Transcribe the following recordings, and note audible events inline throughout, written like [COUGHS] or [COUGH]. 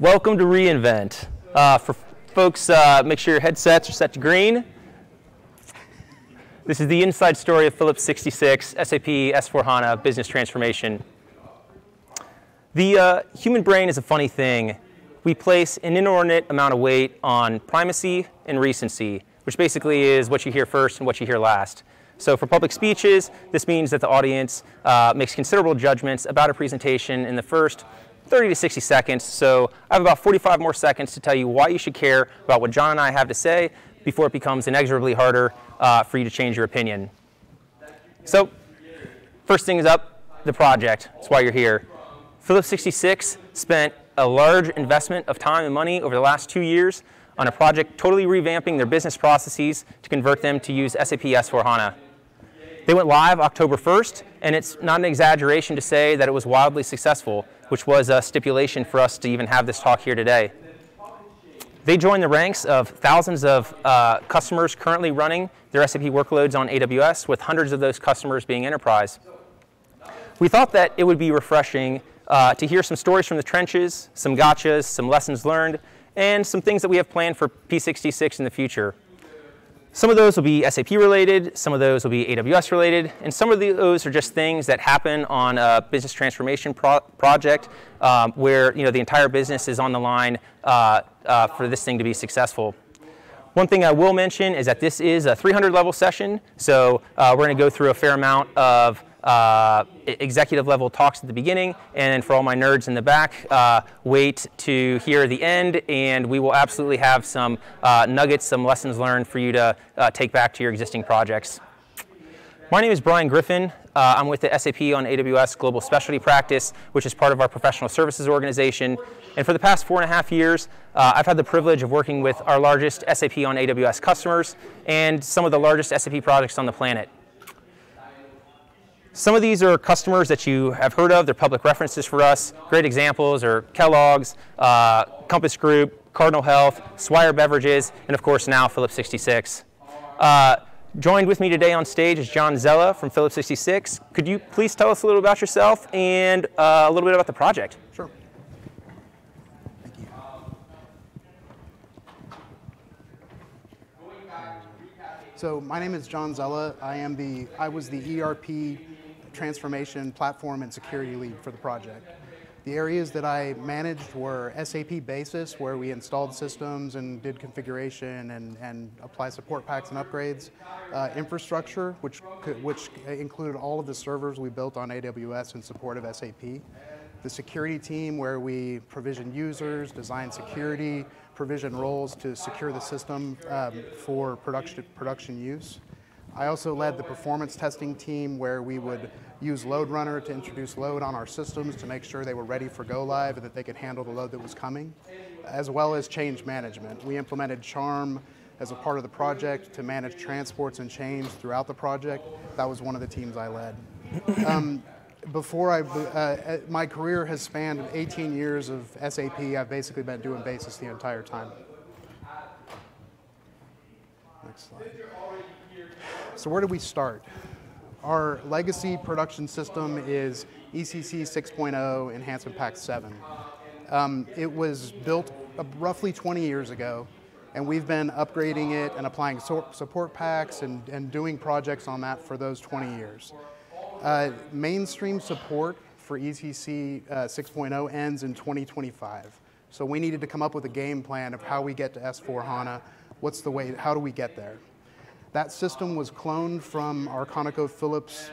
Welcome to reInvent. Uh, for folks, uh, make sure your headsets are set to green. This is the inside story of Phillips 66 SAP S4HANA business transformation. The uh, human brain is a funny thing. We place an inordinate amount of weight on primacy and recency, which basically is what you hear first and what you hear last. So for public speeches, this means that the audience uh, makes considerable judgments about a presentation in the first 30 to 60 seconds. So I have about 45 more seconds to tell you why you should care about what John and I have to say before it becomes inexorably harder uh, for you to change your opinion. So first thing is up, the project. That's why you're here. Phillips 66 spent a large investment of time and money over the last two years on a project totally revamping their business processes to convert them to use SAP S4HANA. They went live October 1st, and it's not an exaggeration to say that it was wildly successful, which was a stipulation for us to even have this talk here today. They join the ranks of thousands of uh, customers currently running their SAP workloads on AWS, with hundreds of those customers being enterprise. We thought that it would be refreshing uh, to hear some stories from the trenches, some gotchas, some lessons learned, and some things that we have planned for P66 in the future. Some of those will be SAP related, some of those will be AWS related, and some of those are just things that happen on a business transformation pro project um, where you know, the entire business is on the line uh, uh, for this thing to be successful. One thing I will mention is that this is a 300 level session, so uh, we're going to go through a fair amount of uh, executive level talks at the beginning, and then for all my nerds in the back, uh, wait to hear the end, and we will absolutely have some uh, nuggets, some lessons learned for you to uh, take back to your existing projects. My name is Brian Griffin. Uh, I'm with the SAP on AWS Global Specialty Practice, which is part of our professional services organization. And for the past four and a half years, uh, I've had the privilege of working with our largest SAP on AWS customers and some of the largest SAP projects on the planet. Some of these are customers that you have heard of. They're public references for us. Great examples are Kellogg's, uh, Compass Group, Cardinal Health, Swire Beverages, and of course now Phillips 66. Uh, joined with me today on stage is John Zella from Phillips 66. Could you please tell us a little about yourself and uh, a little bit about the project? Sure. Thank you. So my name is John Zella. I am the I was the ERP transformation platform and security lead for the project. The areas that I managed were SAP Basis, where we installed systems and did configuration and, and apply support packs and upgrades. Uh, infrastructure, which, which included all of the servers we built on AWS in support of SAP. The security team, where we provision users, design security, provision roles to secure the system um, for production, production use. I also led the performance testing team where we would use Load Runner to introduce load on our systems to make sure they were ready for go live and that they could handle the load that was coming, as well as change management. We implemented Charm as a part of the project to manage transports and change throughout the project. That was one of the teams I led. [COUGHS] Um, before I, uh, my career has spanned 18 years of SAP. I've basically been doing basis the entire time. Next slide. So where do we start? Our legacy production system is ECC 6.0 Enhancement Pack 7. Um, it was built roughly 20 years ago, and we've been upgrading it and applying support packs and, and doing projects on that for those 20 years. Uh, mainstream support for ECC uh, 6.0 ends in 2025. So we needed to come up with a game plan of how we get to S4 HANA. What's the way, how do we get there? That system was cloned from our ConocoPhillips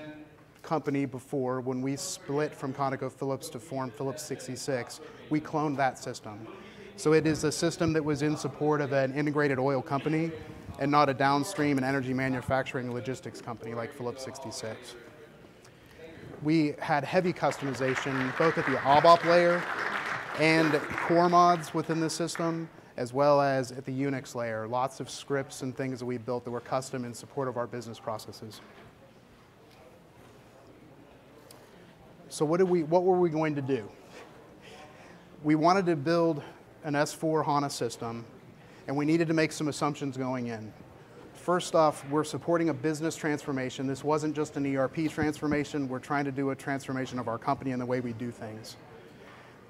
company before when we split from ConocoPhillips to form Phillips 66. We cloned that system. So it is a system that was in support of an integrated oil company and not a downstream and energy manufacturing logistics company like Phillips 66. We had heavy customization both at the ABAP layer and core mods within the system as well as at the Unix layer, lots of scripts and things that we built that were custom in support of our business processes. So what, did we, what were we going to do? We wanted to build an S4 HANA system, and we needed to make some assumptions going in. First off, we're supporting a business transformation. This wasn't just an ERP transformation. We're trying to do a transformation of our company and the way we do things.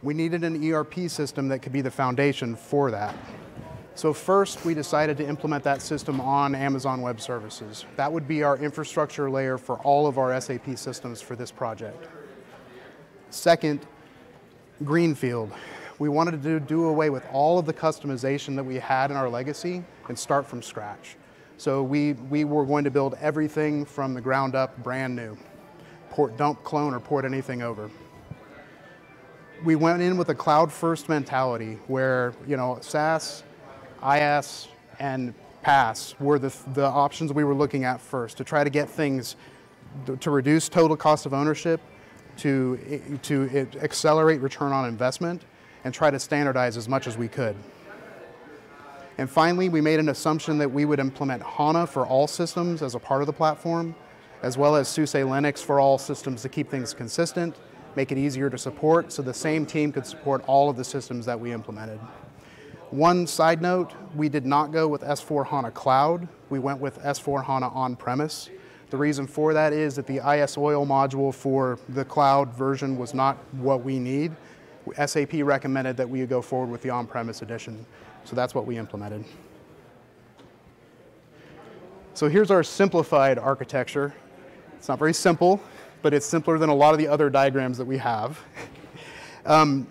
We needed an ERP system that could be the foundation for that. So first, we decided to implement that system on Amazon Web Services. That would be our infrastructure layer for all of our SAP systems for this project. Second, Greenfield. We wanted to do, away with all of the customization that we had in our legacy and start from scratch. So we, we were going to build everything from the ground up, brand new. Port, don't clone or port anything over. We went in with a cloud first mentality where, you know, SaaS, IaaS, and PaaS were the, the options we were looking at first to try to get things to reduce total cost of ownership, to, to accelerate return on investment, and try to standardize as much as we could. And finally, we made an assumption that we would implement HANA for all systems as a part of the platform, as well as SUSE Linux for all systems to keep things consistent, make it easier to support, so the same team could support all of the systems that we implemented. One side note, we did not go with S4 HANA Cloud, we went with S4 HANA on-premise. The reason for that is that the ISOil module for the cloud version was not what we need. SAP recommended that we go forward with the on-premise edition. So that's what we implemented. So here's our simplified architecture. It's not very simple, but it's simpler than a lot of the other diagrams that we have. [LAUGHS] um,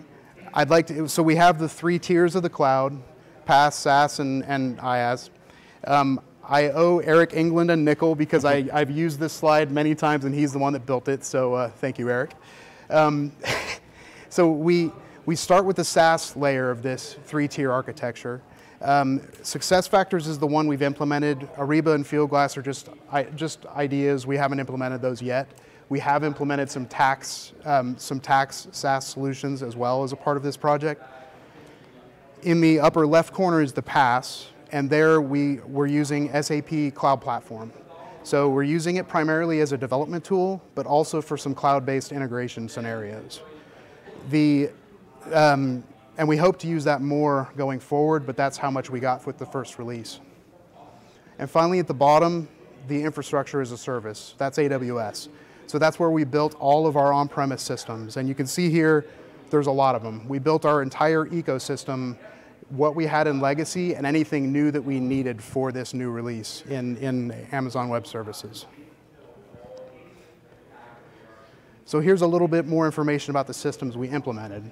I'd like to, so we have the three tiers of the cloud, PaaS, SaaS, and, and IaaS. Um, I owe Eric England a nickel because I, I've used this slide many times and he's the one that built it, so uh, thank you, Eric. Um, [LAUGHS] so we, we start with the SaaS layer of this three-tier architecture. Um, Success Factors is the one we've implemented. Ariba and Fieldglass are just, just ideas. We haven't implemented those yet. We have implemented some tax, um, some tax SaaS solutions as well as a part of this project. In the upper left corner is the PaaS, and there we, we're using SAP Cloud Platform. So we're using it primarily as a development tool, but also for some cloud-based integration scenarios. The um, and we hope to use that more going forward, but that's how much we got with the first release. And finally, at the bottom, the infrastructure as a service. That's AWS. So that's where we built all of our on-premise systems. And you can see here, there's a lot of them. We built our entire ecosystem, what we had in legacy, and anything new that we needed for this new release in, in Amazon Web Services. So here's a little bit more information about the systems we implemented.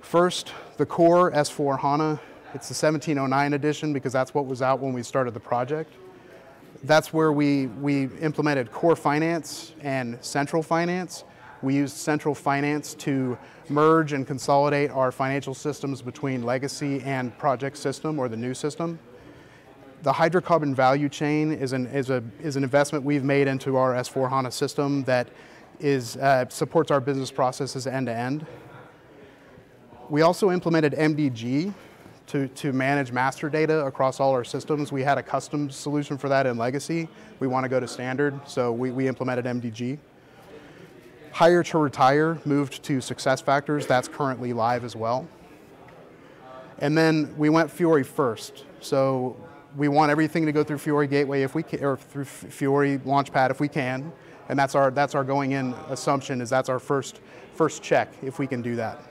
First, the core S4 HANA. It's the 1709 edition because that's what was out when we started the project. That's where we, we implemented core finance and central finance. We used central finance to merge and consolidate our financial systems between legacy and project system or the new system. The hydrocarbon value chain is an, is a, is an investment we've made into our S4 HANA system that is, uh, supports our business processes end to end. We also implemented MDG to, to manage master data across all our systems. We had a custom solution for that in legacy. We want to go to standard, so we, we implemented MDG. Hire to retire moved to success factors. That's currently live as well. And then we went Fiori first. So we want everything to go through Fiori Gateway if we can, or through Fiori Launchpad if we can. And that's our, that's our going in assumption is that's our first, first check if we can do that.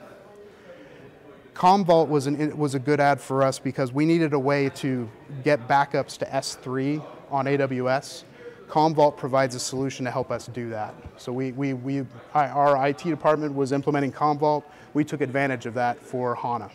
Commvault was, an, was a good ad for us because we needed a way to get backups to S3 on AWS. Commvault provides a solution to help us do that. So we, we, we, our IT department was implementing Commvault. We took advantage of that for HANA.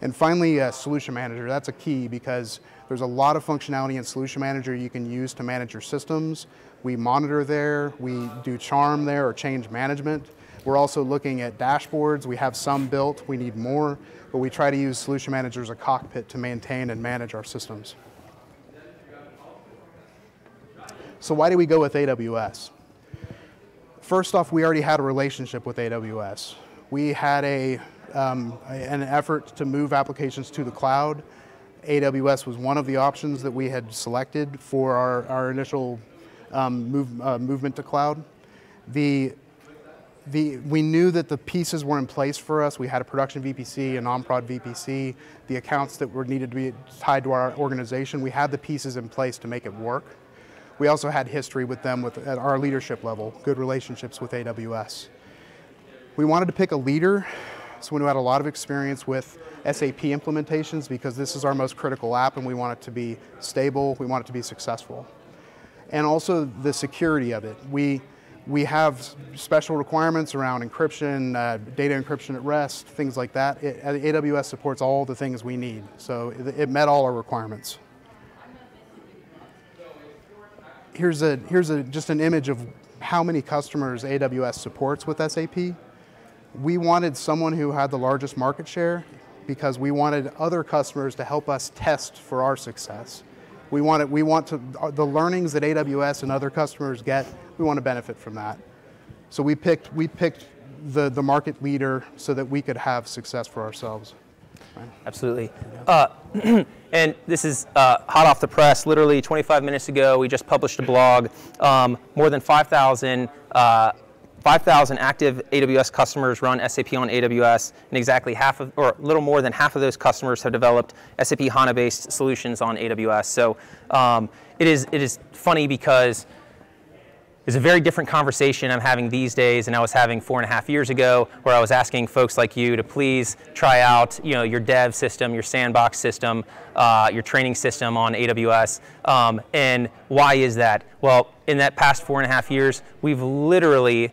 And finally, uh, Solution Manager. That's a key because there's a lot of functionality in Solution Manager you can use to manage your systems. We monitor there, we do charm there or change management. We're also looking at dashboards. We have some built, we need more, but we try to use Solution Manager as a cockpit to maintain and manage our systems. So why do we go with AWS? First off, we already had a relationship with AWS. We had a, um, an effort to move applications to the cloud. AWS was one of the options that we had selected for our, our initial um, move, uh, movement to cloud. The the, we knew that the pieces were in place for us. We had a production VPC, a non-prod VPC, the accounts that were needed to be tied to our organization. We had the pieces in place to make it work. We also had history with them with, at our leadership level, good relationships with AWS. We wanted to pick a leader, someone who had a lot of experience with SAP implementations because this is our most critical app and we want it to be stable, we want it to be successful. And also the security of it. We, we have special requirements around encryption, uh, data encryption at rest, things like that. It, AWS supports all the things we need, so it, it met all our requirements. Here's, a, here's a, just an image of how many customers AWS supports with SAP. We wanted someone who had the largest market share because we wanted other customers to help us test for our success. We want, it, we want to, the learnings that AWS and other customers get, we want to benefit from that. So we picked, we picked the, the market leader so that we could have success for ourselves. Absolutely. Uh, [CLEARS THROAT] and this is uh, hot off the press. Literally 25 minutes ago, we just published a blog. Um, more than 5,000 uh, 5,000 active AWS customers run SAP on AWS, and exactly half of, or a little more than half of those customers have developed SAP HANA-based solutions on AWS. So um, it is it is funny because it's a very different conversation I'm having these days than I was having four and a half years ago, where I was asking folks like you to please try out, you know, your dev system, your sandbox system, uh, your training system on AWS. Um, and why is that? Well, in that past four and a half years, we've literally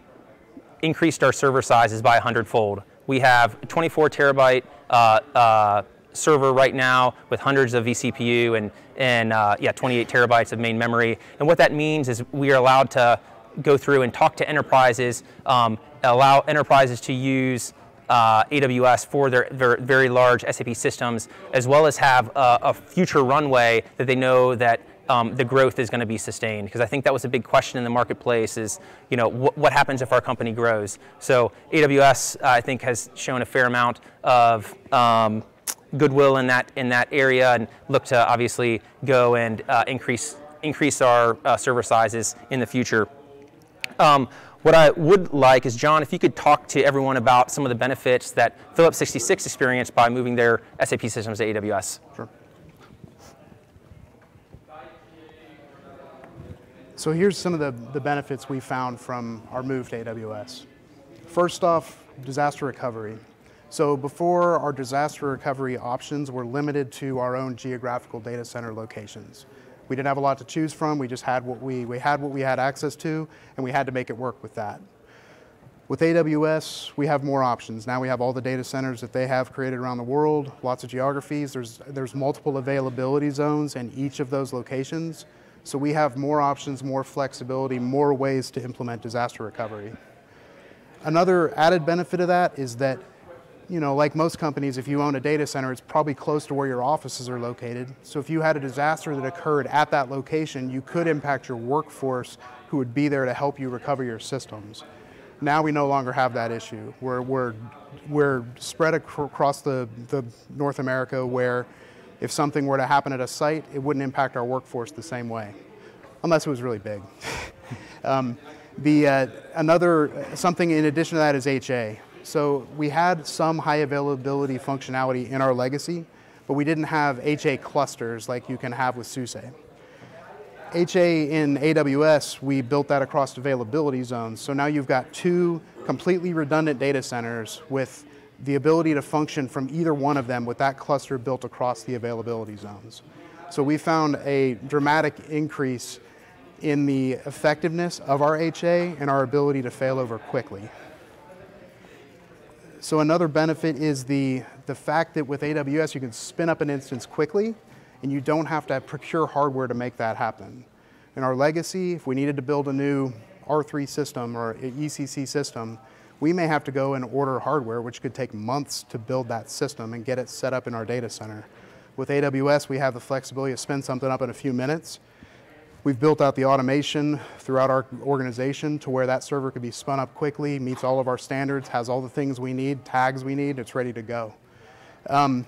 increased our server sizes by 100 fold. We have 24 terabyte uh, uh, server right now with hundreds of vCPU and, and uh, yeah, 28 terabytes of main memory. And what that means is we are allowed to go through and talk to enterprises, um, allow enterprises to use uh, AWS for their, their, very large SAP systems, as well as have a, a future runway that they know that um, the growth is going to be sustained because I think that was a big question in the marketplace is you know wh what happens if our company grows so AWS uh, I think has shown a fair amount of um, goodwill in that in that area and look to obviously go and uh, increase increase our uh, server sizes in the future. Um, what I would like is, John, if you could talk to everyone about some of the benefits that Phillips 66 experienced by moving their SAP systems to AWS. Sure. So here's some of the, the benefits we found from our move to AWS. First off, disaster recovery. So before, our disaster recovery options were limited to our own geographical data center locations. We didn't have a lot to choose from. We just had what we, we had what we had access to, and we had to make it work with that. With AWS, we have more options. Now we have all the data centers that they have created around the world, lots of geographies. There's, there's multiple availability zones in each of those locations. So we have more options, more flexibility, more ways to implement disaster recovery. Another added benefit of that is that, you know, like most companies, if you own a data center, it's probably close to where your offices are located. So if you had a disaster that occurred at that location, you could impact your workforce who would be there to help you recover your systems. Now we no longer have that issue. We're, we're, we're spread across the, the North America where if something were to happen at a site, it wouldn't impact our workforce the same way, unless it was really big. [LAUGHS] um, the, uh, another, something in addition to that is HA. So we had some high availability functionality in our legacy, but we didn't have HA clusters like you can have with SUSE. HA in AWS, we built that across availability zones. So now you've got two completely redundant data centers with the ability to function from either one of them with that cluster built across the availability zones. So we found a dramatic increase in the effectiveness of our HA and our ability to failover quickly. So another benefit is the, the fact that with AWS you can spin up an instance quickly and you don't have to procure hardware to make that happen. In our legacy, if we needed to build a new R3 system or ECC system, we may have to go and order hardware, which could take months to build that system and get it set up in our data center. With AWS, we have the flexibility to spin something up in a few minutes. We've built out the automation throughout our organization to where that server could be spun up quickly, meets all of our standards, has all the things we need, tags we need, it's ready to go. Um,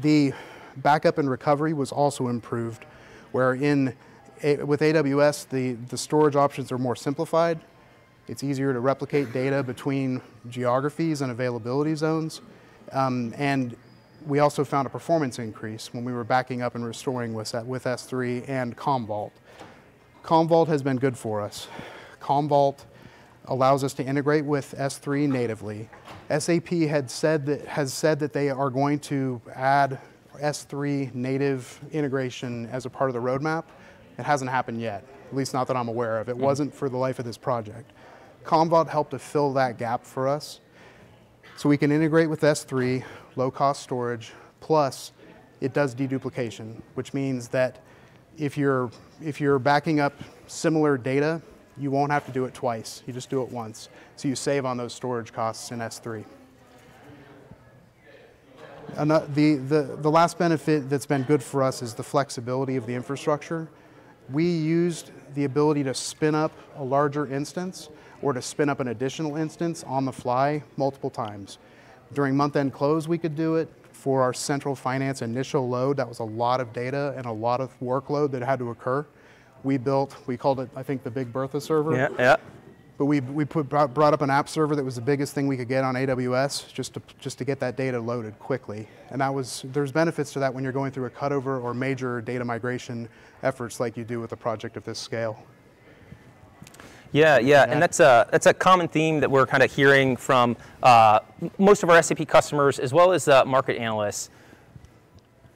the backup and recovery was also improved, where in, with AWS, the, the storage options are more simplified. It's easier to replicate data between geographies and availability zones. Um, and we also found a performance increase when we were backing up and restoring with, with S3 and Commvault. Commvault has been good for us. Commvault allows us to integrate with S3 natively. SAP had said that, has said that they are going to add S3 native integration as a part of the roadmap. It hasn't happened yet, at least not that I'm aware of. It mm-hmm. wasn't for the life of this project. Commvault helped to fill that gap for us. So we can integrate with S3, low cost storage, plus it does deduplication, which means that if you're, if you're backing up similar data, you won't have to do it twice. You just do it once. So you save on those storage costs in S3. the, the, the last benefit that's been good for us is the flexibility of the infrastructure. We used the ability to spin up a larger instance or to spin up an additional instance on the fly multiple times. During month-end close, we could do it. For our central finance initial load, that was a lot of data and a lot of workload that had to occur. We built, we called it, I think, the Big Bertha server. Yeah, yeah. But we, we put, brought up an app server that was the biggest thing we could get on AWS just to, just to get that data loaded quickly. And that was, there's benefits to that when you're going through a cutover or major data migration efforts like you do with a project of this scale. Yeah, yeah, and that's a that's a common theme that we're kind of hearing from uh, most of our SAP customers as well as uh, market analysts.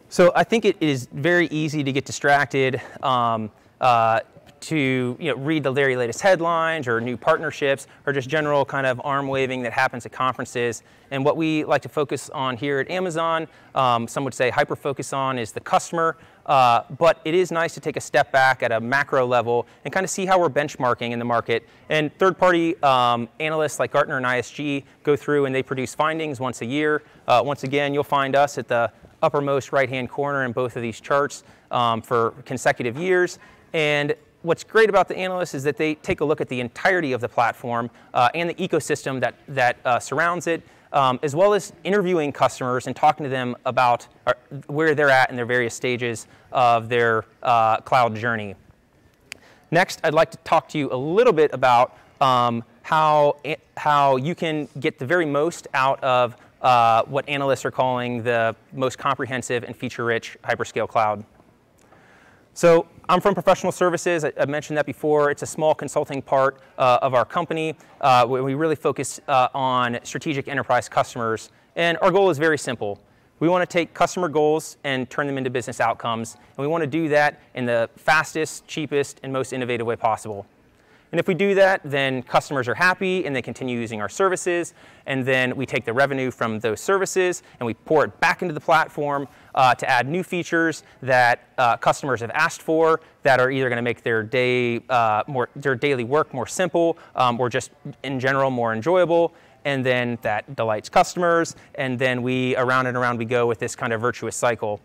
So I think it is very easy to get distracted. Um, uh, to you know, read the very latest headlines or new partnerships or just general kind of arm waving that happens at conferences. And what we like to focus on here at Amazon, um, some would say hyper focus on, is the customer. Uh, but it is nice to take a step back at a macro level and kind of see how we're benchmarking in the market. And third party um, analysts like Gartner and ISG go through and they produce findings once a year. Uh, once again, you'll find us at the uppermost right hand corner in both of these charts um, for consecutive years. And what's great about the analysts is that they take a look at the entirety of the platform uh, and the ecosystem that, that uh, surrounds it, um, as well as interviewing customers and talking to them about uh, where they're at in their various stages of their uh, cloud journey. Next, I'd like to talk to you a little bit about um, how, how you can get the very most out of uh, what analysts are calling the most comprehensive and feature-rich hyperscale cloud. So I'm from professional services. I, I, mentioned that before. It's a small consulting part uh, of our company. Uh, we really focus uh, on strategic enterprise customers. And our goal is very simple. We want to take customer goals and turn them into business outcomes. And we want to do that in the fastest, cheapest, and most innovative way possible. And if we do that, then customers are happy and they continue using our services. And then we take the revenue from those services and we pour it back into the platform uh, to add new features that uh, customers have asked for that are either going to make their day uh, more, their daily work more simple um, or just in general more enjoyable. And then that delights customers. And then we around and around we go with this kind of virtuous cycle.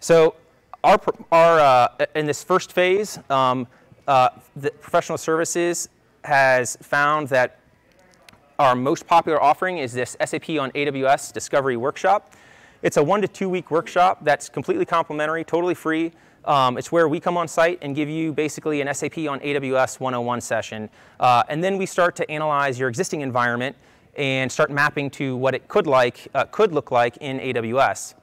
So our, our uh, in this first phase, um, uh, the professional services has found that our most popular offering is this SAP on AWS Discovery Workshop. It's a one to two week workshop that's completely complimentary, totally free. Um, it's where we come on site and give you basically an SAP on AWS 101 session. Uh, and then we start to analyze your existing environment and start mapping to what it could, like, uh, could look like in AWS.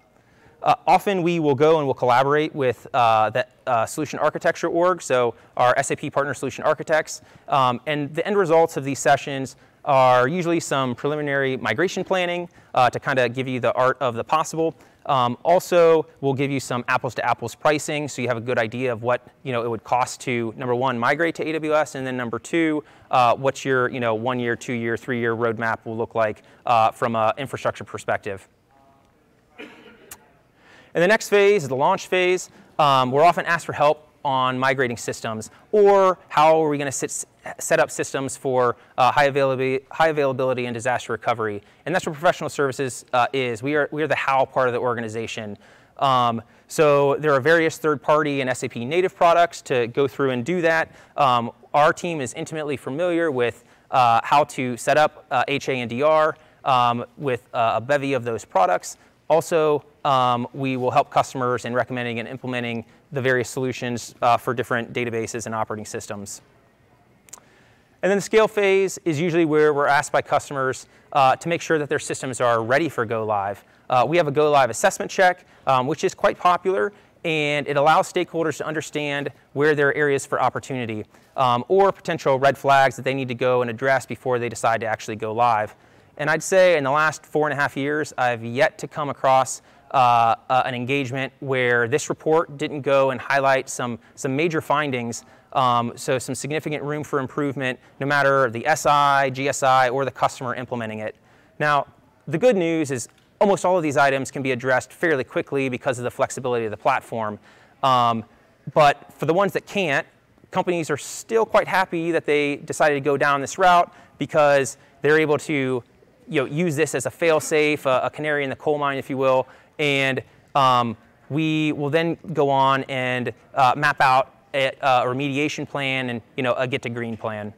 Uh, often we will go and we'll collaborate with uh, the uh, solution architecture org, so our SAP partner solution architects. Um, and the end results of these sessions are usually some preliminary migration planning uh, to kind of give you the art of the possible. Um, also, we'll give you some apples to apples pricing so you have a good idea of what you know, it would cost to, number one, migrate to AWS, and then number two, uh, what your you know, one year, two year, three year roadmap will look like uh, from an infrastructure perspective. In the next phase, is the launch phase, um, we're often asked for help on migrating systems, or how are we going to set up systems for uh, high, availability, high availability and disaster recovery. And that's what professional services uh, is. We are, we are the how part of the organization. Um, so there are various third-party and SAP native products to go through and do that. Um, our team is intimately familiar with uh, how to set up HA uh, and DR um, with uh, a bevy of those products. Also, um, we will help customers in recommending and implementing the various solutions uh, for different databases and operating systems. And then the scale phase is usually where we're asked by customers uh, to make sure that their systems are ready for go live. Uh, we have a go live assessment check, um, which is quite popular. and it allows stakeholders to understand where there are areas for opportunity um, or potential red flags that they need to go and address before they decide to actually go live. And I'd say in the last four and a half years, I've yet to come across uh, uh, an engagement where this report didn't go and highlight some, some major findings, um, so some significant room for improvement, no matter the SI, GSI, or the customer implementing it. Now, the good news is almost all of these items can be addressed fairly quickly because of the flexibility of the platform. Um, but for the ones that can't, companies are still quite happy that they decided to go down this route because they're able to you know, use this as a fail-safe, a, a canary in the coal mine, if you will, and um, we will then go on and uh, map out a, a, remediation plan and you know, a get to green plan.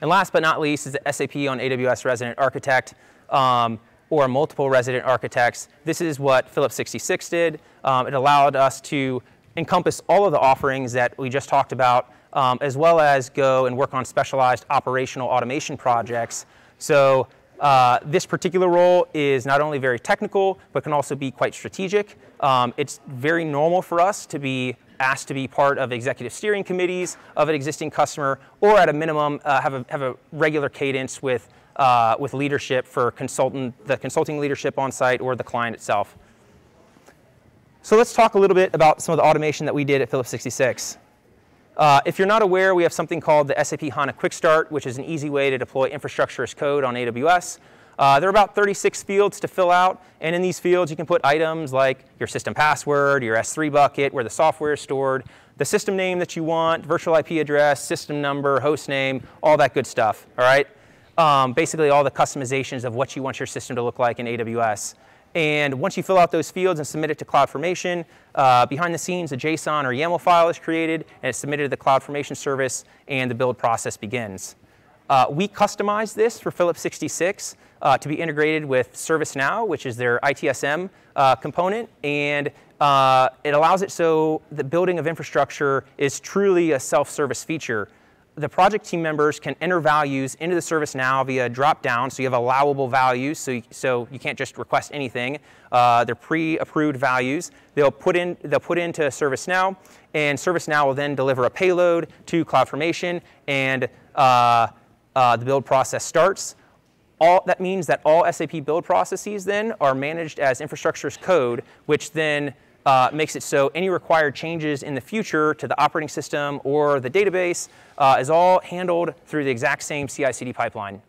And last but not least is the SAP on AWS Resident Architect um, or multiple resident architects. This is what Phillips 66 did. Um, it allowed us to encompass all of the offerings that we just talked about, um, as well as go and work on specialized operational automation projects. So uh, this particular role is not only very technical, but can also be quite strategic. Um, it's very normal for us to be asked to be part of executive steering committees of an existing customer, or at a minimum, uh, have, a, have a regular cadence with, uh, with leadership for consultant, the consulting leadership on site or the client itself. So let's talk a little bit about some of the automation that we did at Phillips 66. Uh, if you're not aware, we have something called the SAP HANA Quick Start, which is an easy way to deploy infrastructure as code on AWS. Uh, there are about 36 fields to fill out, and in these fields you can put items like your system password, your S3 bucket, where the software is stored, the system name that you want, virtual IP address, system number, host name, all that good stuff, all right? Um, basically all the customizations of what you want your system to look like in AWS. And once you fill out those fields and submit it to CloudFormation, uh, behind the scenes, a JSON or YAML file is created and it's submitted to the CloudFormation service and the build process begins. Uh, we customized this for Phillips 66 uh, to be integrated with ServiceNow, which is their ITSM uh, component, and uh, it allows it so the building of infrastructure is truly a self-service feature the project team members can enter values into the ServiceNow via drop down. So you have allowable values, so you, so you can't just request anything. Uh, they're pre-approved values. They'll put in they'll put into ServiceNow, and ServiceNow will then deliver a payload to CloudFormation, and uh, uh, the build process starts. All, that means that all SAP build processes then are managed as infrastructure as code, which then uh, makes it so any required changes in the future to the operating system or the database uh, is all handled through the exact same CI/CD pipeline.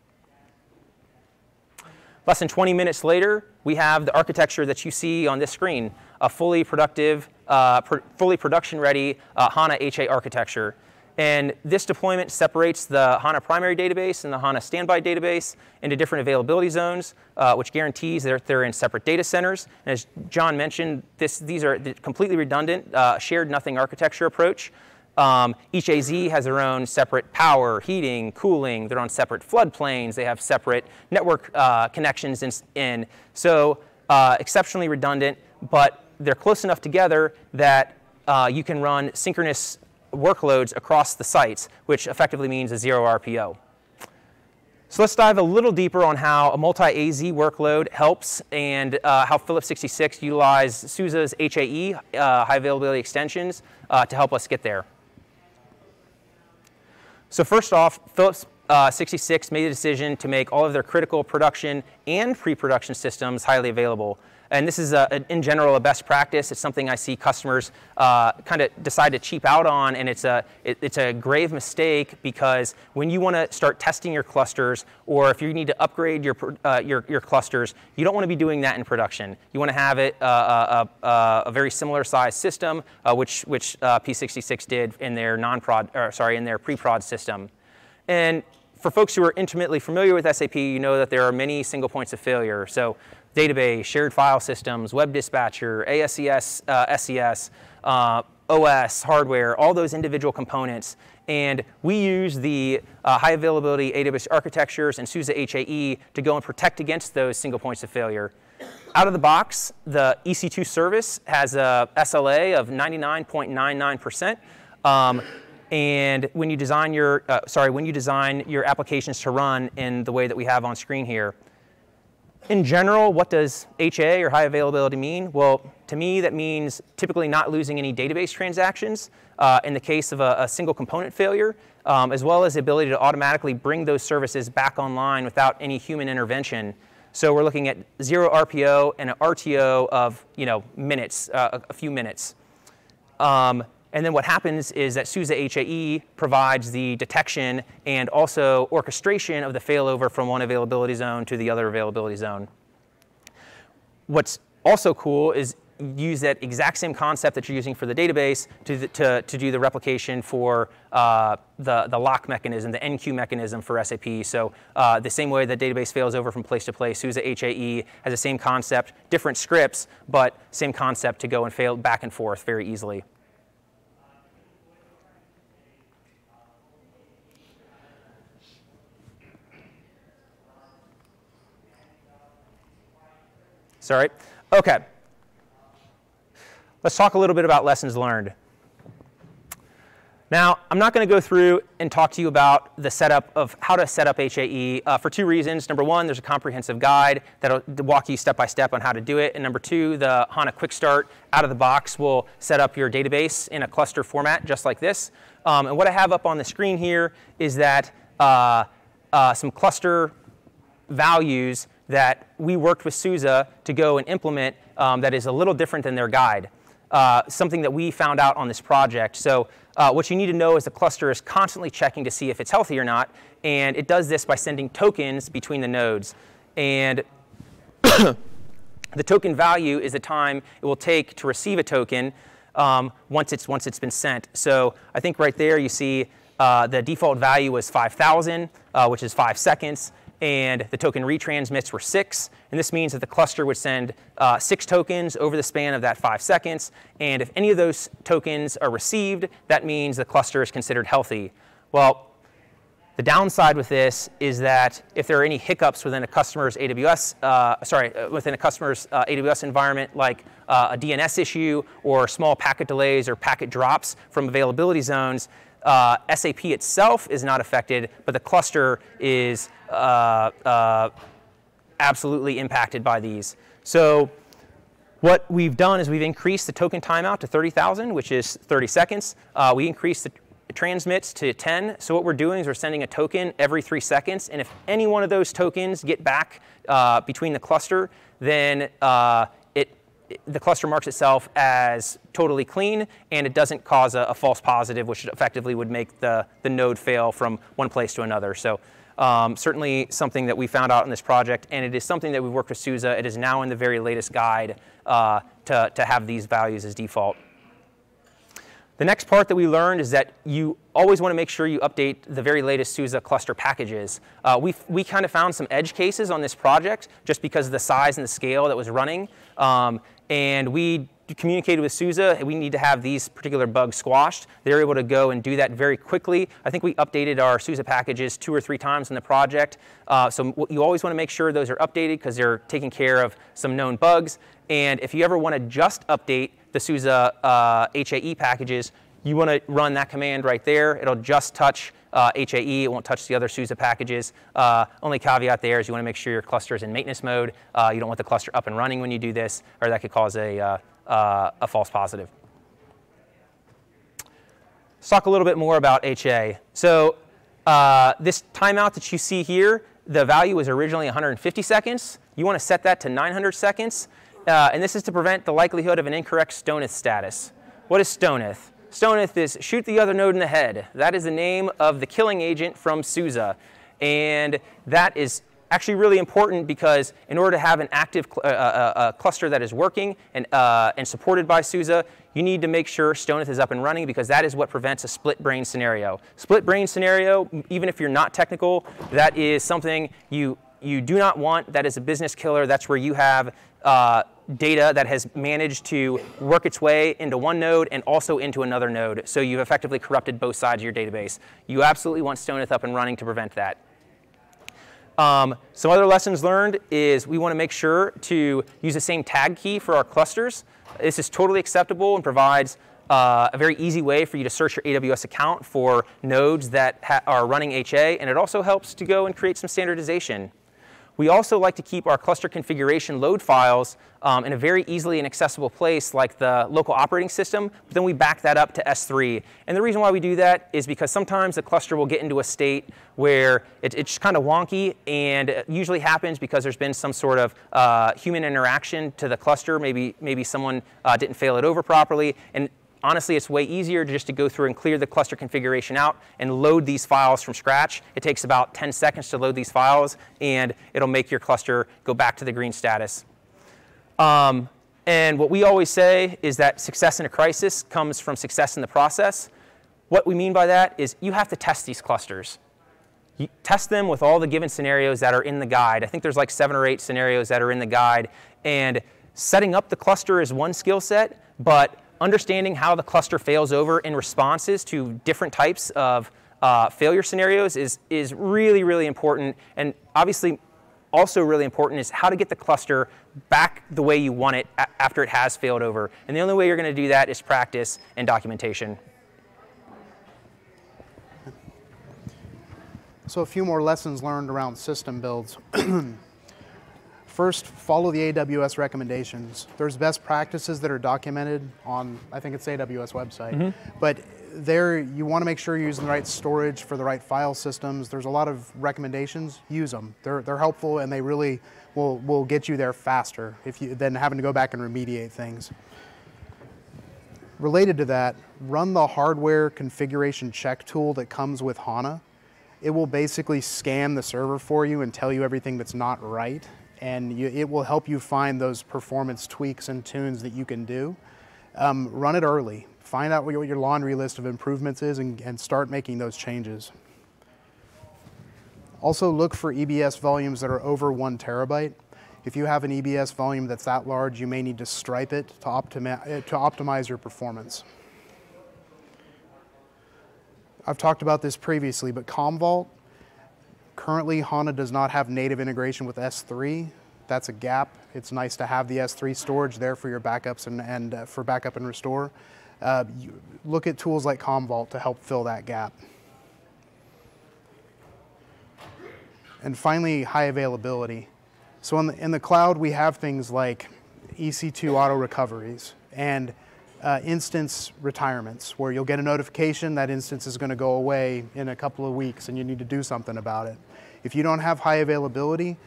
Less than 20 minutes later, we have the architecture that you see on this screen, a fully productive, uh, pr fully production-ready uh, HANA HA architecture. And this deployment separates the HANA primary database and the HANA standby database into different availability zones, uh, which guarantees that they're in separate data centers. And as John mentioned, this, these are completely redundant, uh, shared nothing architecture approach. Um, each AZ has their own separate power, heating, cooling. They're on separate floodplains. They have separate network uh, connections in. in. So uh, exceptionally redundant, but they're close enough together that uh, you can run synchronous workloads across the sites, which effectively means a zero RPO. So let's dive a little deeper on how a multi-AZ workload helps and uh, how Phillips 66 utilized SUSE's HAE, uh, high availability extensions, uh, to help us get there. So first off, Phillips uh, 66 made the decision to make all of their critical production and pre-production systems highly available. And this is, a, in general, a best practice. It's something I see customers uh, kind of decide to cheap out on, and it's a, it, it's a grave mistake because when you want to start testing your clusters, or if you need to upgrade your, uh, your, your, clusters, you don't want to be doing that in production. You want to have it uh, a, a, a, very similar size system, uh, which, which uh, P66 did in their non-prod, or sorry, in their pre-prod system. And for folks who are intimately familiar with SAP, you know that there are many single points of failure. So database, shared file systems, web dispatcher, ASCS, uh, SES, uh, OS, hardware, all those individual components. And we use the uh, high availability AWS architectures and SUSE HAE to go and protect against those single points of failure. Out of the box, the EC2 service has a SLA of 99.99%. Um, and when you design your, uh, sorry, when you design your applications to run in the way that we have on screen here, in general, what does HA or high availability mean? Well, to me, that means typically not losing any database transactions uh, in the case of a, a single component failure, um, as well as the ability to automatically bring those services back online without any human intervention. So we're looking at zero RPO and an RTO of you know minutes, uh, a few minutes. Um, and then what happens is that SUSE HAE provides the detection and also orchestration of the failover from one availability zone to the other availability zone. What's also cool is use that exact same concept that you're using for the database to, to, to do the replication for uh, the, the lock mechanism, the enqueue mechanism for SAP. So uh, the same way the database fails over from place to place, SUSE HAE has the same concept, different scripts, but same concept to go and fail back and forth very easily. Sorry. Okay. Let's talk a little bit about lessons learned. Now, I'm not going to go through and talk to you about the setup of how to set up HAE uh, for two reasons. Number one, there's a comprehensive guide that'll walk you step by step on how to do it. And number two, the HANA Quick Start out of the box will set up your database in a cluster format just like this. Um, and what I have up on the screen here is that uh, uh, some cluster values that we worked with SUSE to go and implement um, that is a little different than their guide. Uh, something that we found out on this project. So uh, what you need to know is the cluster is constantly checking to see if it's healthy or not, and it does this by sending tokens between the nodes. And [COUGHS] the token value is the time it will take to receive a token um, once, it's, once it's been sent. So I think right there you see uh, the default value was 5,000, uh, which is five seconds and the token retransmits were six. And this means that the cluster would send uh, six tokens over the span of that five seconds. And if any of those tokens are received, that means the cluster is considered healthy. Well, the downside with this is that if there are any hiccups within a customer's AWS, uh, sorry, uh, within a customer's uh, AWS environment, like uh, a DNS issue or small packet delays or packet drops from availability zones, uh, SAP itself is not affected, but the cluster is uh, uh, absolutely impacted by these. So what we've done is we've increased the token timeout to 30,000, which is 30 seconds. Uh, we increased the transmits to 10. So what we're doing is we're sending a token every three seconds. And if any one of those tokens get back uh, between the cluster, then uh, the cluster marks itself as totally clean and it doesn't cause a, a, false positive, which effectively would make the, the node fail from one place to another. So um, certainly something that we found out in this project, and it is something that we've worked with SUSE. It is now in the very latest guide uh, to, to have these values as default. The next part that we learned is that you always want to make sure you update the very latest SUSE cluster packages. Uh, we we kind of found some edge cases on this project just because of the size and the scale that was running. Um, and we communicated with SUSE, we need to have these particular bugs squashed. They're able to go and do that very quickly. I think we updated our SUSE packages two or three times in the project. Uh, so you always want to make sure those are updated because they're taking care of some known bugs. And if you ever want to just update the SUSE uh, HAE packages, you want to run that command right there. It'll just touch uh, HAE. It won't touch the other SUSE packages. Uh, only caveat there is you want to make sure your cluster is in maintenance mode. Uh, you don't want the cluster up and running when you do this, or that could cause a, uh, uh, a false positive. Let's talk a little bit more about HA. So uh, this timeout that you see here, the value was originally 150 seconds. You want to set that to 900 seconds. and this is to prevent the likelihood of an incorrect STONITH status. What is STONITH? STONITH is shoot the other node in the head. That is the name of the killing agent from SUSE. And that is actually really important because in order to have an active cl uh, uh, uh, cluster that is working and, uh, and supported by SUSE, you need to make sure STONITH is up and running because that is what prevents a split brain scenario. Split brain scenario, even if you're not technical, that is something you, you do not want. That is a business killer. That's where you have uh, data that has managed to work its way into one node and also into another node. So you've effectively corrupted both sides of your database. You absolutely want STONITH up and running to prevent that. Um, some other lessons learned is we want to make sure to use the same tag key for our clusters. This is totally acceptable and provides uh, a very easy way for you to search your AWS account for nodes that are running HA, and it also helps to go and create some standardization. We also like to keep our cluster configuration load files um, in a very easily and accessible place like the local operating system, but then we back that up to S3. And the reason why we do that is because sometimes the cluster will get into a state where it, it's kind of wonky and it usually happens because there's been some sort of uh, human interaction to the cluster. Maybe, maybe someone uh, didn't fail it over properly. And honestly, it's way easier just to go through and clear the cluster configuration out and load these files from scratch. It takes about 10 seconds to load these files, and it'll make your cluster go back to the green status. Um, and what we always say is that success in a crisis comes from success in the process. What we mean by that is you have to test these clusters. You test them with all the given scenarios that are in the guide. I think there's like seven or eight scenarios that are in the guide. And setting up the cluster is one skill set, but understanding how the cluster fails over in responses to different types of uh, failure scenarios is, is really, really important. And obviously, also really important is how to get the cluster back the way you want it after it has failed over. And the only way you're going to do that is practice and documentation. So a few more lessons learned around system builds. [CLEARS THROAT] First, follow the AWS recommendations. There's best practices that are documented on, I think it's AWS website. Mm -hmm. But there, you want to make sure you're using the right storage for the right file systems. There's a lot of recommendations. Use them. They're, they're helpful and they really will, will get you there faster if you, than having to go back and remediate things. Related to that, run the hardware configuration check tool that comes with HANA. It will basically scan the server for you and tell you everything that's not right and you, it will help you find those performance tweaks and tunes that you can do. Um, run it early. Find out what your laundry list of improvements is and, and start making those changes. Also look for EBS volumes that are over one terabyte. If you have an EBS volume that's that large, you may need to stripe it to, optimi to optimize your performance. I've talked about this previously, but Commvault Currently, HANA does not have native integration with S3. That's a gap. It's nice to have the S3 storage there for your backups and, and uh, for backup and restore. Uh, look at tools like Commvault to help fill that gap. And finally, high availability. So in the, in the cloud, we have things like EC2 auto recoveries and uh, instance retirements, where you'll get a notification that instance is going to go away in a couple of weeks and you need to do something about it. If you don't have high availability,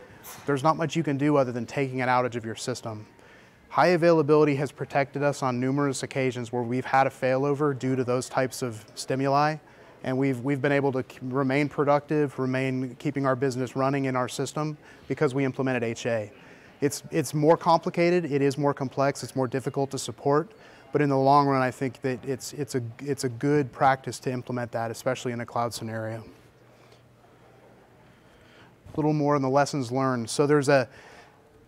there's not much you can do other than taking an outage of your system. High availability has protected us on numerous occasions where we've had a failover due to those types of stimuli, and we've, we've been able to remain productive, remain keeping our business running in our system because we implemented HA. It's, it's more complicated, it is more complex, it's more difficult to support, but in the long run, I think that it's, it's, a, it's a good practice to implement that, especially in a cloud scenario a little more on the lessons learned. So there's a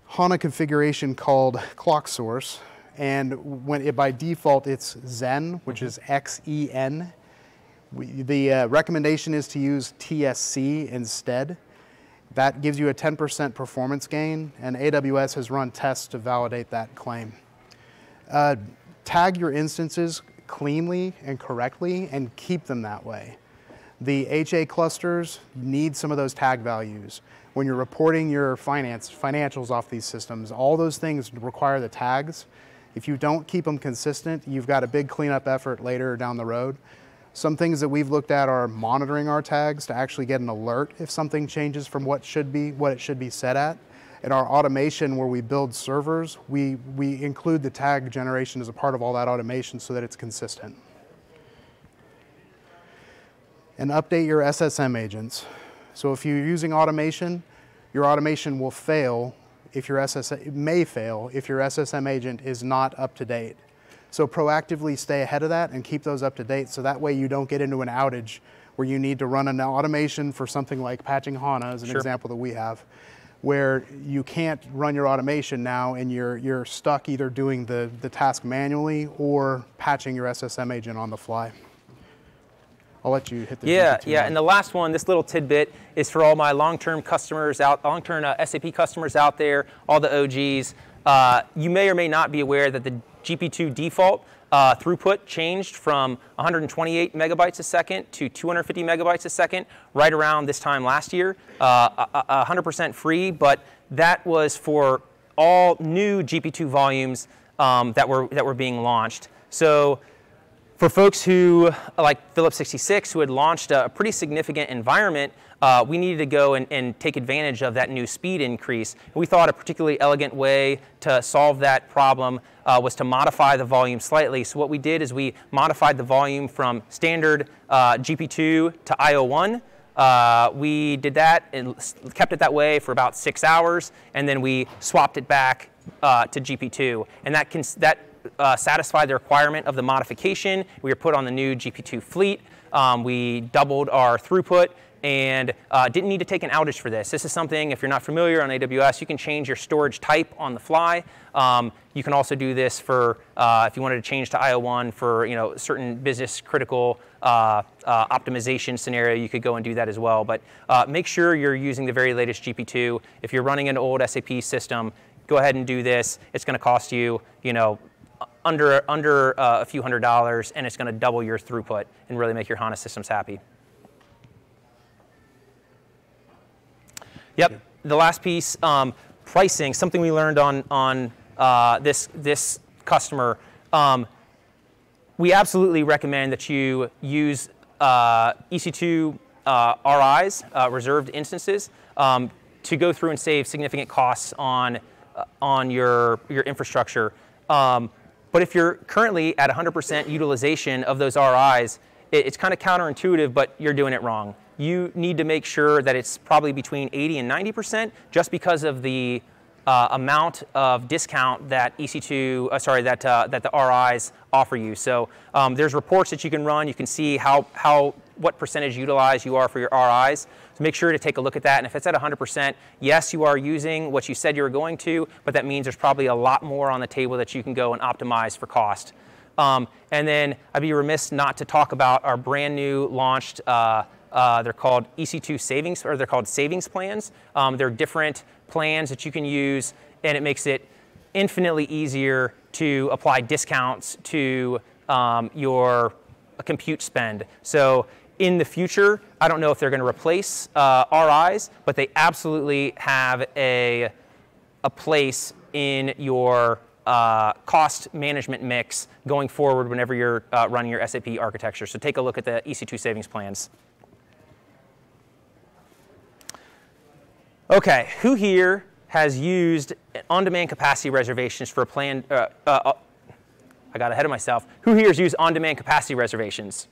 HANA configuration called clock source, and when it, by default it's Xen, which is X-E-N. The uh, recommendation is to use TSC instead. That gives you a 10% performance gain, and AWS has run tests to validate that claim. Uh, tag your instances cleanly and correctly and keep them that way. The HA clusters need some of those tag values. When you're reporting your finance, financials off these systems, all those things require the tags. If you don't keep them consistent, you've got a big cleanup effort later down the road. Some things that we've looked at are monitoring our tags to actually get an alert if something changes from what should be, what it should be set at. In our automation where we build servers, we, we include the tag generation as a part of all that automation so that it's consistent and update your SSM agents. So if you're using automation, your automation will fail if your SSM, may fail if your SSM agent is not up to date. So proactively stay ahead of that and keep those up to date so that way you don't get into an outage where you need to run an automation for something like patching HANA as an sure. example that we have, where you can't run your automation now and you're, you're stuck either doing the, the task manually or patching your SSM agent on the fly. I'll let you hit the Yeah, yeah, and the last one, this little tidbit, is for all my long-term customers out, long-term uh, SAP customers out there, all the OGs. Uh, you may or may not be aware that the GP2 default uh, throughput changed from 128 megabytes a second to 250 megabytes a second right around this time last year. Uh, 100% free, but that was for all new GP2 volumes um, that, were, that were being launched. So for folks who, like Phillips 66, who had launched a pretty significant environment, uh, we needed to go and, and, take advantage of that new speed increase. we thought a particularly elegant way to solve that problem uh, was to modify the volume slightly. So what we did is we modified the volume from standard uh, GP2 to IO1. Uh, we did that and kept it that way for about six hours, and then we swapped it back uh, to GP2. And that, can, that uh, satisfied the requirement of the modification. We were put on the new GP2 fleet. Um, we doubled our throughput and uh, didn't need to take an outage for this. This is something, if you're not familiar on AWS, you can change your storage type on the fly. Um, you can also do this for, uh, if you wanted to change to IO1 for you know, certain business critical uh, uh optimization scenario, you could go and do that as well. But uh, make sure you're using the very latest GP2. If you're running an old SAP system, go ahead and do this. It's going to cost you, you know, under, under uh, a few hundred dollars, and it's going to double your throughput and really make your HANA systems happy. Yep, the last piece, um, pricing, something we learned on, on uh, this, this customer. Um, we absolutely recommend that you use uh, EC2 uh, RIs, uh, reserved instances, um, to go through and save significant costs on, uh, on your, your infrastructure. Um, but if you're currently at 100% utilization of those RIs, it, it's kind of counterintuitive, but you're doing it wrong. You need to make sure that it's probably between 80 and 90% just because of the uh, amount of discount that EC2, uh, sorry, that, uh, that the RIs offer you. So um, there's reports that you can run. You can see how, how, what percentage utilized you are for your RIs. So make sure to take a look at that. And if it's at 100%, yes, you are using what you said you were going to, but that means there's probably a lot more on the table that you can go and optimize for cost. Um, and then I'd be remiss not to talk about our brand new launched, uh, uh, they're called EC2 savings, or they're called savings plans. Um, they're different plans that you can use, and it makes it infinitely easier to apply discounts to um, your compute spend. So in the future, I don't know if they're going to replace uh, RIs, but they absolutely have a, a place in your uh, cost management mix going forward whenever you're uh, running your SAP architecture. So take a look at the EC2 savings plans. Okay, who here has used on-demand capacity reservations for a plan? Uh, uh, uh, I got ahead of myself. Who here has used on-demand capacity reservations?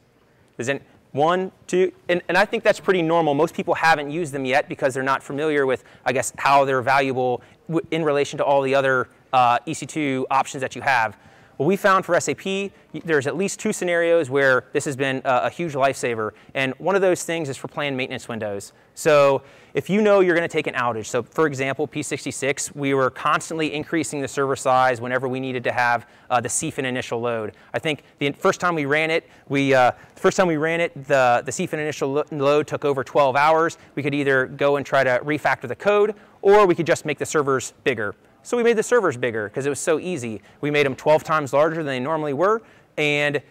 Is it, one, two, and, and I think that's pretty normal. Most people haven't used them yet because they're not familiar with, I guess, how they're valuable in relation to all the other uh, EC2 options that you have. What we found for SAP, there's at least two scenarios where this has been a, a huge lifesaver. And one of those things is for planned maintenance windows. So if you know you're going to take an outage, so for example, P66, we were constantly increasing the server size whenever we needed to have uh, the CFIN initial load. I think the first time we ran it, we uh, first time we ran it, the, the CFIN initial lo load took over 12 hours. We could either go and try to refactor the code, or we could just make the servers bigger. So we made the servers bigger because it was so easy. We made them 12 times larger than they normally were, and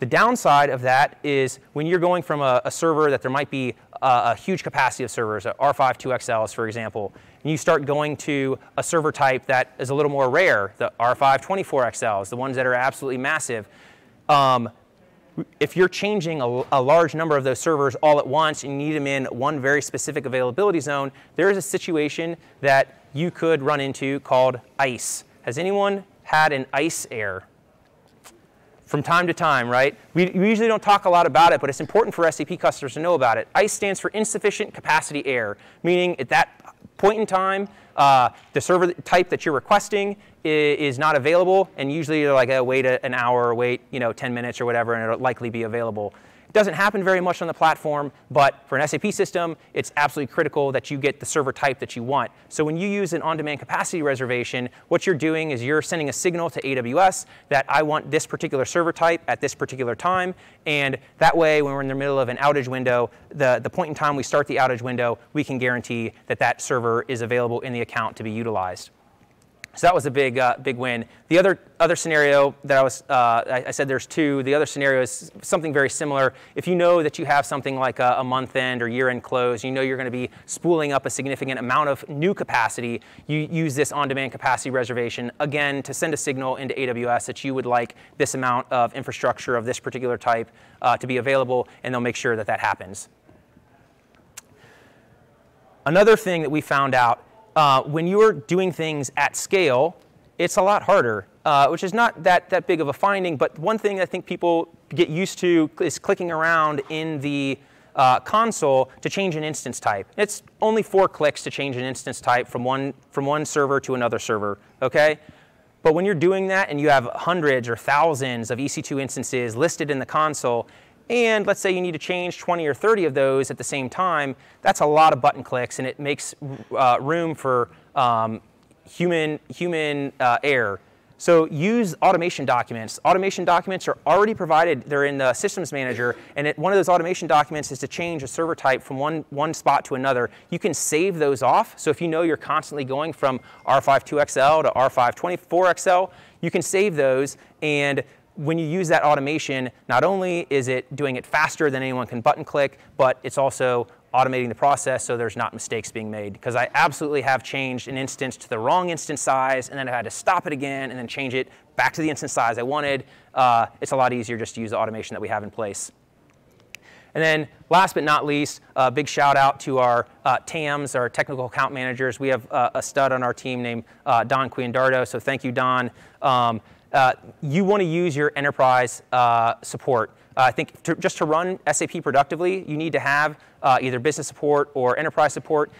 the downside of that is when you're going from a, a server that there might be a, a, huge capacity of servers, R5 2XLs, for example, and you start going to a server type that is a little more rare, the R5 24XLs, the ones that are absolutely massive. Um, if you're changing a, a, large number of those servers all at once and you need them in one very specific availability zone, there is a situation that you could run into called ICE. Has anyone had an ICE error? from time to time, right? We, we, usually don't talk a lot about it, but it's important for SAP customers to know about it. ICE stands for insufficient capacity error, meaning at that point in time, uh, the server type that you're requesting is, not available, and usually you're like, oh, wait an hour or wait, you know, 10 minutes or whatever, and it'll likely be available. It doesn't happen very much on the platform, but for an SAP system, it's absolutely critical that you get the server type that you want. So when you use an on-demand capacity reservation, what you're doing is you're sending a signal to AWS that I want this particular server type at this particular time, and that way when we're in the middle of an outage window, the, the point in time we start the outage window, we can guarantee that that server is available in the account to be utilized. So that was a big, uh, big win. The other, other scenario that I was, uh, I, I, said there's two. The other scenario is something very similar. If you know that you have something like a, a month end or year end close, you know you're going to be spooling up a significant amount of new capacity, you use this on demand capacity reservation, again, to send a signal into AWS that you would like this amount of infrastructure of this particular type uh, to be available, and they'll make sure that that happens. Another thing that we found out uh, when you're doing things at scale, it's a lot harder, uh, which is not that, that big of a finding, but one thing I think people get used to is clicking around in the uh, console to change an instance type. It's only four clicks to change an instance type from one, from one server to another server, okay? But when you're doing that and you have hundreds or thousands of EC2 instances listed in the console, and let's say you need to change 20 or 30 of those at the same time, that's a lot of button clicks and it makes uh, room for um, human, human uh, error. So use automation documents. Automation documents are already provided. They're in the systems manager, and it, one of those automation documents is to change a server type from one, one spot to another. You can save those off. So if you know you're constantly going from R52XL to R524XL, you can save those and when you use that automation, not only is it doing it faster than anyone can button click, but it's also automating the process so there's not mistakes being made. Because I absolutely have changed an instance to the wrong instance size, and then I had to stop it again and then change it back to the instance size I wanted. Uh, it's a lot easier just to use the automation that we have in place. And then last but not least, a uh, big shout out to our uh, TAMs, our technical account managers. We have uh, a stud on our team named uh, Don Quiandardo, so thank you, Don. Um, uh, you want to use your enterprise uh, support. Uh, I think to, just to run SAP productively, you need to have uh, either business support or enterprise support.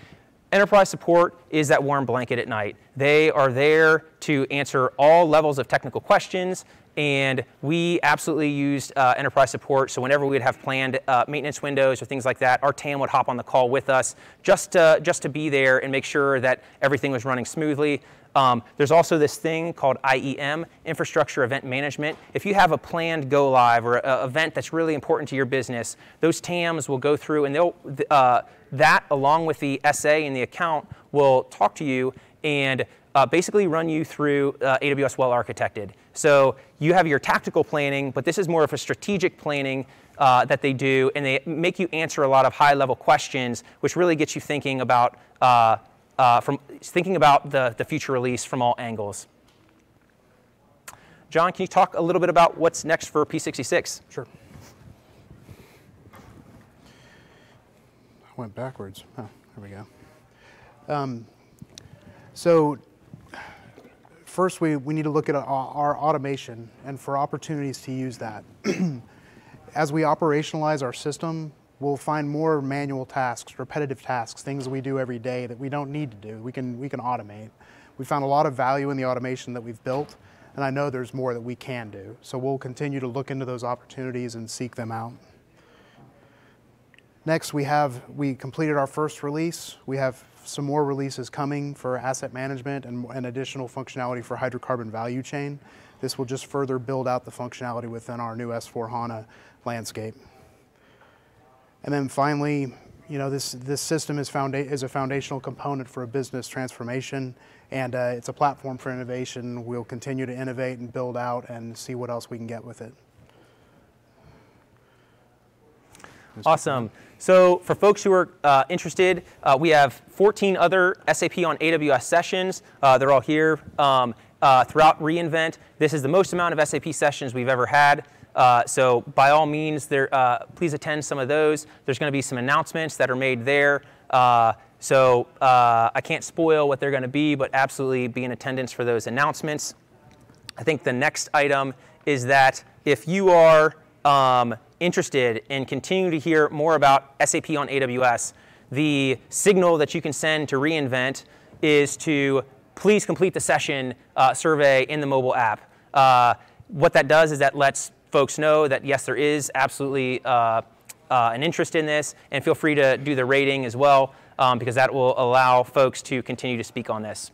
Enterprise support is that warm blanket at night. They are there to answer all levels of technical questions, and we absolutely used uh, enterprise support. So whenever we'd have planned maintenance windows or things like that, our TAM would hop on the call with us just to, just to be there and make sure that everything was running smoothly. Um, there's also this thing called IEM, Infrastructure Event Management. If you have a planned go live or an event that's really important to your business, those TAMs will go through and they'll, uh, that along with the SA and the account will talk to you and uh, basically run you through uh, AWS well architected. So you have your tactical planning, but this is more of a strategic planning uh, that they do, and they make you answer a lot of high level questions, which really gets you thinking about uh, uh, from thinking about the, the future release from all angles. John, can you talk a little bit about what's next for P66? Sure. I went backwards. There we go. Um, so first we, we need to look at our automation and for opportunities to use that. [CLEARS THROAT] As we operationalize our system, we'll find more manual tasks, repetitive tasks, things we do every day that we don't need to do. We can, we can automate. We found a lot of value in the automation that we've built, and I know there's more that we can do. So we'll continue to look into those opportunities and seek them out. Next, we have, we completed our first release. We have some more releases coming for asset management and, and additional functionality for hydrocarbon value chain. This will just further build out the functionality within our new S4 HANA landscape. And then finally, you know, this, this system is, founda- is a foundational component for a business transformation, and uh, it's a platform for innovation. We'll continue to innovate and build out and see what else we can get with it. Awesome. So for folks who are uh, interested, uh, we have 14 other SAP on AWS sessions. Uh, they're all here um, uh, throughout reInvent. This is the most amount of SAP sessions we've ever had. Uh, so by all means, there, uh, please attend some of those. There's going to be some announcements that are made there. Uh, so uh, I can't spoil what they're going to be, but absolutely be in attendance for those announcements. I think the next item is that if you are um, interested in continuing to hear more about SAP on AWS, the signal that you can send to reInvent is to please complete the session uh, survey in the mobile app. What that does is that lets folks know that yes, there is absolutely uh, uh, an interest in this, and feel free to do the rating as well, um, because that will allow folks to continue to speak on this.